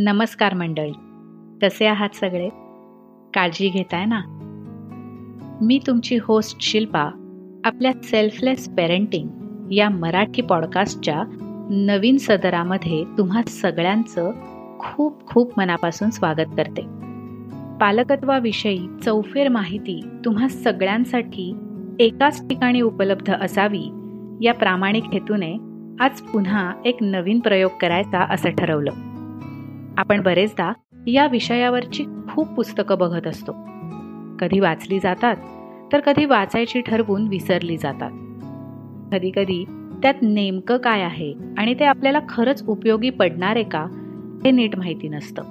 नमस्कार मंडळी. कसे आहात सगळे? काळजी घेताय ना? मी तुमची होस्ट शिल्पा आपल्या सेल्फलेस पेरेंटिंग या मराठी पॉडकास्टच्या नवीन सदरामध्ये तुम्हा सगळ्यांचं खूप खूप मनापासून स्वागत करते. पालकत्वाविषयी चौफेर माहिती तुम्हा सगळ्यांसाठी एकाच ठिकाणी उपलब्ध असावी या प्रामाणिक हेतूने आज पुन्हा एक नवीन प्रयोग करायचा असं ठरवलं. आपण बरेचदा या विषयावरची खूप पुस्तकं बघत असतो. कधी वाचली जातात तर कधी वाचायची ठरवून विसरली जातात. कधी कधी त्यात नेमकं काय आहे आणि ते आपल्याला खरंच उपयोगी पडणार आहे का हे नीट माहिती नसतं.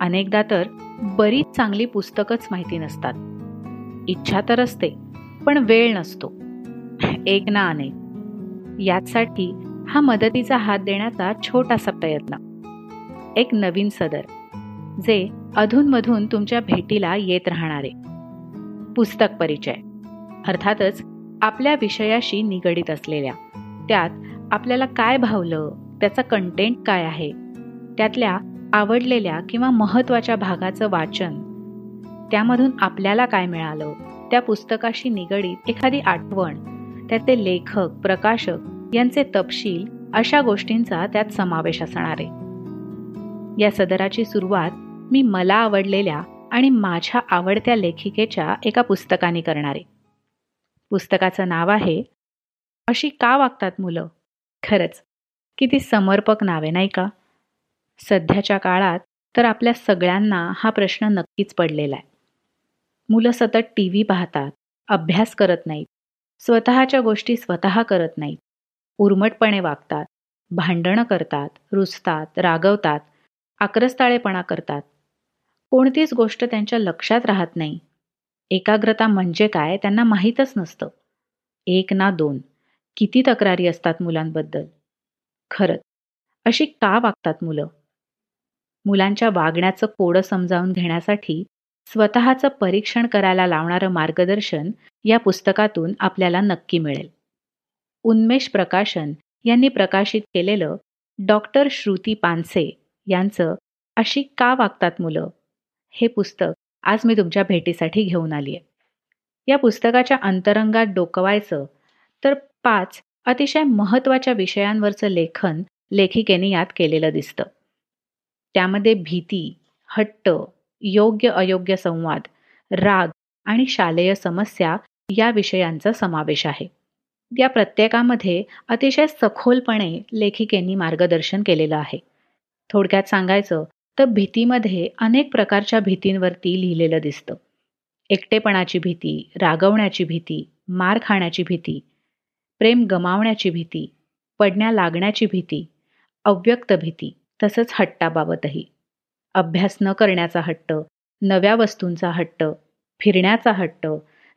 अनेकदा तर बरीच चांगली पुस्तकच माहिती नसतात. इच्छा तर असते पण वेळ नसतो. एक ना अनेक. यासाठी हा मदतीचा हात देण्याचा छोटासा प्रयत्न. एक नवीन सदर जे अधूनमधून तुमच्या भेटीला येत राहणारे. पुस्तक परिचय. अर्थातच आपल्या विषयाशी निगडीत असलेल्या त्यात आपल्याला काय भावलं त्याचा कंटेंट काय आहे त्यातल्या आवडलेल्या किंवा महत्त्वाच्या भागाचं वाचन त्यामधून आपल्याला काय मिळालं त्या पुस्तकाशी निगडीत एखादी आठवण त्याचे लेखक प्रकाशक यांचे तपशील अशा गोष्टींचा त्यात समावेश असणार. आहे या सदराची सुरुवात मी मला आवडलेल्या आणि माझ्या आवडत्या लेखिकेच्या एका पुस्तकाने करणारे. पुस्तकाचं नाव आहे अशी का वागतात मुलं? खरंच किती समर्पक नावे नाही का? सध्याच्या काळात तर आपल्या सगळ्यांना हा प्रश्न नक्कीच पडलेला आहे. मुलं सतत टी व्ही पाहतात अभ्यास करत नाहीत स्वतःच्या गोष्टी स्वतः करत नाहीत उर्मटपणे वागतात भांडणं करतात रुजतात रागवतात आक्रस्ताळेपणा करतात. कोणतीच गोष्ट त्यांच्या लक्षात राहत नाही. एकाग्रता म्हणजे काय त्यांना माहीतच नसतं. एक ना दोन. किती तक्रारी असतात मुलांबद्दल? खरंच. अशी का वागतात मुलं? मुलांच्या वागण्याचं कोडं समजावून घेण्यासाठी स्वतःचं परीक्षण करायला लावणारं मार्गदर्शन या पुस्तकातून आपल्याला नक्की मिळेल. उन्मेष प्रकाशन यांनी प्रकाशित केलेलं डॉक्टर श्रुती पानसे यांचं अशी का वागतात मुलं? हे पुस्तक आज मी तुमच्या भेटीसाठी घेऊन आली आहे या पुस्तकाच्या अंतरंगात डोकवायचं तर पाच अतिशय महत्त्वाच्या विषयांवरचं लेखन लेखिकेने यात केलेलं दिसतं. त्यामध्ये भीती हट्ट योग्य अयोग्य संवाद राग आणि शालेय समस्या या विषयांचा समावेश आहे. या प्रत्येकामध्ये अतिशय सखोलपणे लेखिकेंनी मार्गदर्शन केलेलं आहे. थोडक्यात सांगायचं तर भीतीमध्ये अनेक प्रकारच्या भीतींवरती लिहिलेलं दिसतं. एकटेपणाची भीती रागवण्याची भीती मार खाण्याची भीती प्रेम गमावण्याची भीती पडण्या लागण्याची भीती अव्यक्त भीती तसंच हट्टाबाबतही. अभ्यास न करण्याचा हट्ट नव्या वस्तूंचा हट्ट फिरण्याचा हट्ट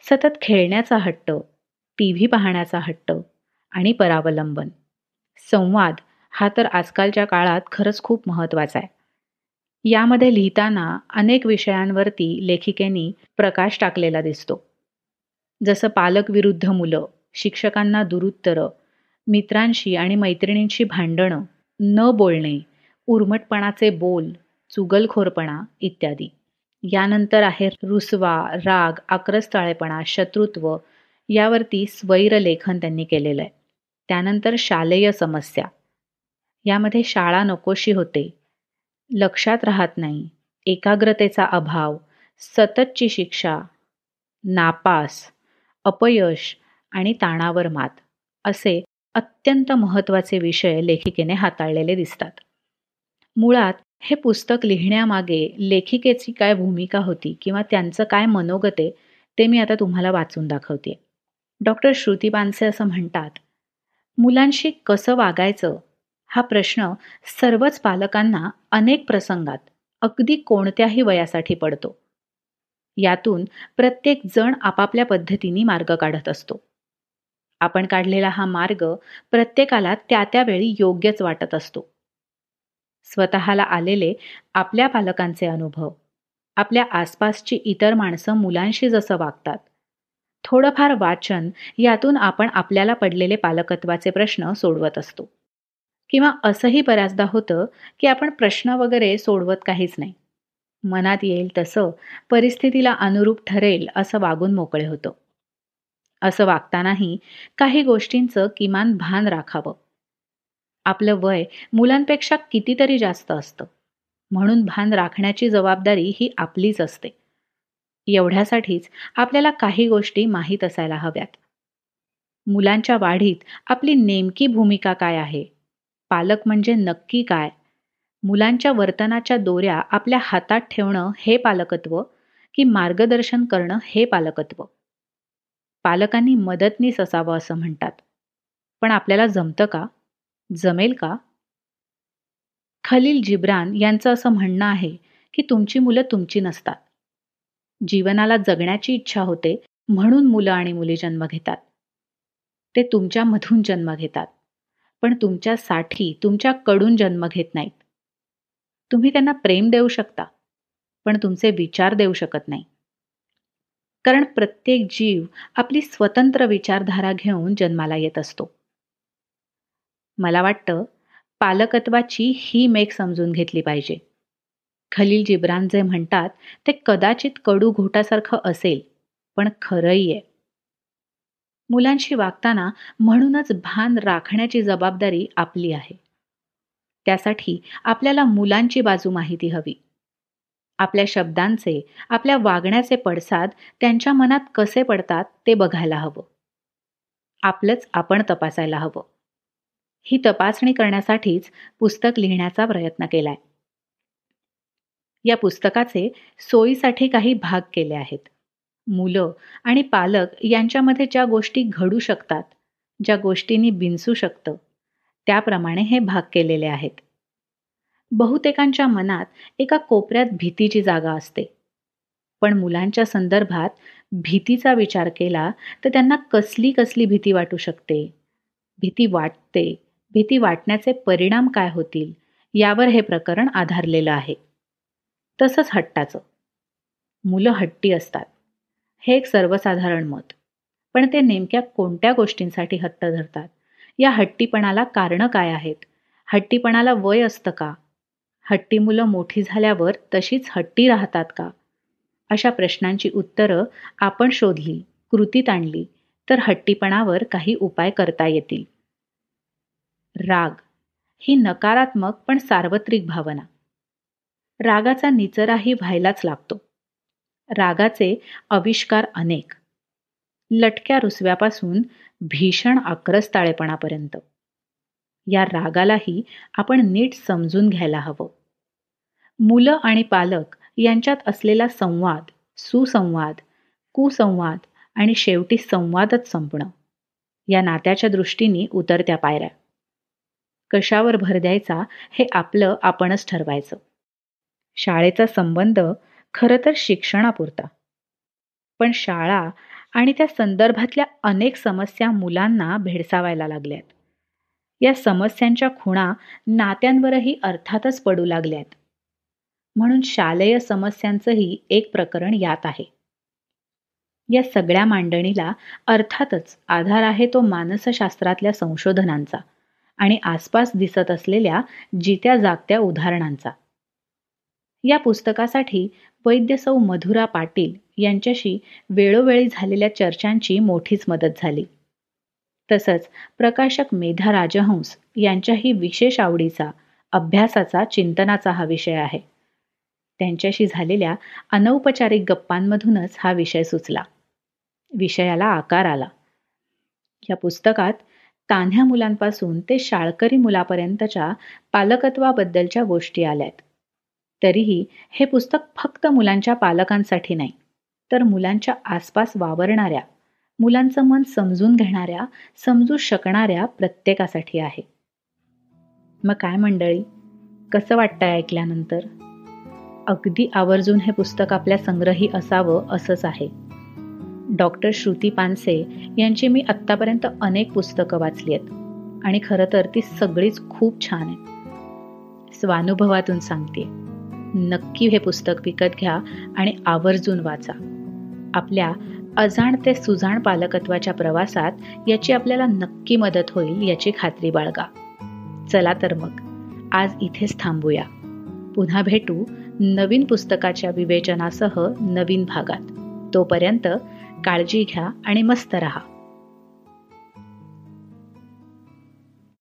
सतत खेळण्याचा हट्ट टी व्ही पाहण्याचा हट्ट आणि परावलंबन. संवाद हा तर आजकालच्या काळात खरंच खूप महत्त्वाचा आहे. यामध्ये लिहिताना अनेक विषयांवरती लेखिकेनी प्रकाश टाकलेला दिसतो. जसं पालक विरुद्ध मुलं शिक्षकांना दुरुत्तरं मित्रांशी आणि मैत्रिणींशी भांडणं न बोलणे उर्मटपणाचे बोल चुगलखोरपणा इत्यादी. यानंतर आहे रुसवा राग आक्रस्ताळेपणा शत्रुत्व यावरती स्वैर लेखन त्यांनी केलेलं आहे. त्यानंतर शालेय समस्या. यामध्ये शाळा नकोशी होते. लक्षात राहत नाही. एकाग्रतेचा अभाव सततची शिक्षा नापास अपयश आणि ताणावर मात असे अत्यंत महत्त्वाचे विषय लेखिकेने हाताळलेले दिसतात. मुळात हे पुस्तक लिहिण्यामागे लेखिकेची काय भूमिका होती किंवा त्यांचं काय मनोगते ते मी आता तुम्हाला वाचून दाखवते डॉक्टर श्रुती पानसे असं म्हणतात मुलांशी कसं वागायचं हा प्रश्न सर्वच पालकांना अनेक प्रसंगात अगदी कोणत्याही वयासाठी पडतो. यातून प्रत्येक जण आपापल्या पद्धतीने मार्ग काढत असतो. आपण काढलेला हा मार्ग प्रत्येकाला त्या त्यावेळी योग्यच वाटत असतो. स्वतःला आलेले आपल्या पालकांचे अनुभव आपल्या आसपासची इतर माणसं मुलांशी जसं वागतात. थोडंफार वाचन यातून आपण आपल्याला पडलेले पालकत्वाचे प्रश्न सोडवत असतो. किंवा असंही बऱ्याचदा होतं की आपण प्रश्न वगैरे सोडवत काहीच नाही. मनात येईल तसं परिस्थितीला अनुरूप ठरेल असं वागून मोकळे होतं. असं वागतानाही काही गोष्टींचं किमान भान राखावं. आपलं वय मुलांपेक्षा कितीतरी जास्त असतं. म्हणून भान राखण्याची जबाबदारी ही आपलीच असते. एवढ्यासाठीच आपल्याला काही गोष्टी माहीत असायला हव्यात. मुलांच्या वाढीत आपली नेमकी भूमिका काय आहे? पालक म्हणजे नक्की काय? मुलांच्या वर्तनाच्या दोऱ्या आपल्या हातात ठेवणं हे पालकत्व की मार्गदर्शन करणं हे पालकत्व? पालकांनी मदतनीस असावं असं म्हणतात. पण आपल्याला जमतं का? जमेल का? खलील जिब्रान यांचं असं म्हणणं आहे की तुमची मुलं तुमची नसतात. जीवनाला जगण्याची इच्छा होते म्हणून मुलं आणि मुली जन्म घेतात. ते तुमच्यामधून जन्म घेतात. पण तुमच्यासाठी तुमच्याकडून जन्म घेत नाहीत. तुम्ही त्यांना प्रेम देऊ शकता पण तुमचे विचार देऊ शकत नाही. कारण प्रत्येक जीव आपली स्वतंत्र विचारधारा घेऊन जन्माला येत असतो. मला वाटतं पालकत्वाची ही मेक समजून घेतली पाहिजे. खलील जिब्रान जे म्हणतात ते कदाचित कडू घोटासारखं असेल पण खरंही आहे. मुलांशी वागताना म्हणूनच भान राखण्याची जबाबदारी आपली आहे. त्यासाठी आपल्याला मुलांची बाजू माहिती हवी. आपल्या शब्दांचे आपल्या वागण्याचे पडसाद त्यांच्या मनात कसे पडतात ते बघायला हवं. आपलंच आपण तपासायला हवं. ही तपासणी करण्यासाठीच पुस्तक लिहिण्याचा प्रयत्न केलाय. या पुस्तकाचे सोयीसाठी काही भाग केले आहेत. मुलं आणि पालक यांच्यामध्ये ज्या गोष्टी घडू शकतात ज्या गोष्टींनी बिनसू शकतं त्याप्रमाणे हे भाग केलेले आहेत. बहुतेकांच्या मनात एका कोपऱ्यात भीतीची जागा असते. पण मुलांच्या संदर्भात भीतीचा विचार केला तर त्यांना कसली कसली भीती वाटू शकते? भीती वाटते भीती वाटण्याचे परिणाम काय होतील यावर हे प्रकरण आधारलेलं आहे. तसंच हट्टाचं. मुलं हट्टी असतात. हे एक सर्वसाधारण मत. पण ते नेमक्या कोणत्या गोष्टींसाठी हट्ट धरतात? या हट्टीपणाला कारणं काय आहेत? हट्टीपणाला वय असतं का? हट्टी मुलं मोठी झाल्यावर तशीच हट्टी राहतात का? अशा प्रश्नांची उत्तरं आपण शोधली कृतीत आणली तर हट्टीपणावर काही उपाय करता येतील. राग ही नकारात्मक पण सार्वत्रिक भावना. रागाचा निचराही व्हायलाच लागतो. रागाचे आविष्कार अनेक. लटक्या रुसव्यापासून भीषण आक्रस्ताळेपणापर्यंत. या रागालाही आपण नीट समजून घ्यायला हवं. मुलं आणि पालक यांच्यात असलेला संवाद सुसंवाद कुसंवाद आणि शेवटी संवादच संपणं या नात्याच्या दृष्टीने उतरत्या पायऱ्या. कशावर भर द्यायचा हे आपलं आपणच ठरवायचं. शाळेचा संबंध खरं तर शिक्षणापुरता. पण शाळा आणि त्या संदर्भातल्या अनेक समस्या मुलांना भेडसावायला लागल्यात. या समस्यांच्या खुणा नात्यांवरही अर्थातच पडू लागल्यात. म्हणून शालेय समस्यांचंही एक प्रकरण यात आहे. या सगळ्या मांडणीला अर्थातच आधार आहे तो मानसशास्त्रातल्या संशोधनांचा आणि आसपास दिसत असलेल्या जित्या जागत्या उदाहरणांचा. या पुस्तकासाठी वैद्य सौ मधुरा पाटील यांच्याशी वेळोवेळी झालेल्या चर्चांची मोठीच मदत झाली. तसंच प्रकाशक मेधा राजहंस यांच्याही विशेष आवडीचा अभ्यासाचा चिंतनाचा हा विषय आहे. त्यांच्याशी झालेल्या अनौपचारिक गप्पांमधूनच हा विषय सुचला. विषयाला आकार आला. या पुस्तकात तान्ह्या मुलांपासून ते शाळकरी मुलापर्यंतच्या पालकत्वाबद्दलच्या गोष्टी आल्यात. तरीही हे पुस्तक फक्त मुलांच्या पालकांसाठी नाही तर मुलांच्या आसपास वावरणाऱ्या मुलांचं मन समजून घेणाऱ्या समजू शकणाऱ्या प्रत्येकासाठी आहे. मग काय मंडळी कसं वाटतंय ऐकल्यानंतर? अगदी आवर्जून हे पुस्तक आपल्या संग्रही असावं असंच आहे. डॉक्टर श्रुती पानसे यांची मी आत्तापर्यंत अनेक पुस्तकं वाचली आहेत आणि खरं तर ती सगळीच खूप छान आहेत. स्वानुभवातून सांगते. नक्की हे पुस्तक विकत घ्या आणि आवर्जून वाचा. आपल्या अजाण ते सुजाण पालकत्वाच्या प्रवासात याची आपल्याला नक्की मदत होईल याची खात्री बाळगा. चला तर मग आज इथेच थांबूया. पुन्हा भेटू नवीन पुस्तकाच्या विवेचनासह नवीन भागात. तोपर्यंत काळजी घ्या आणि मस्त रहा.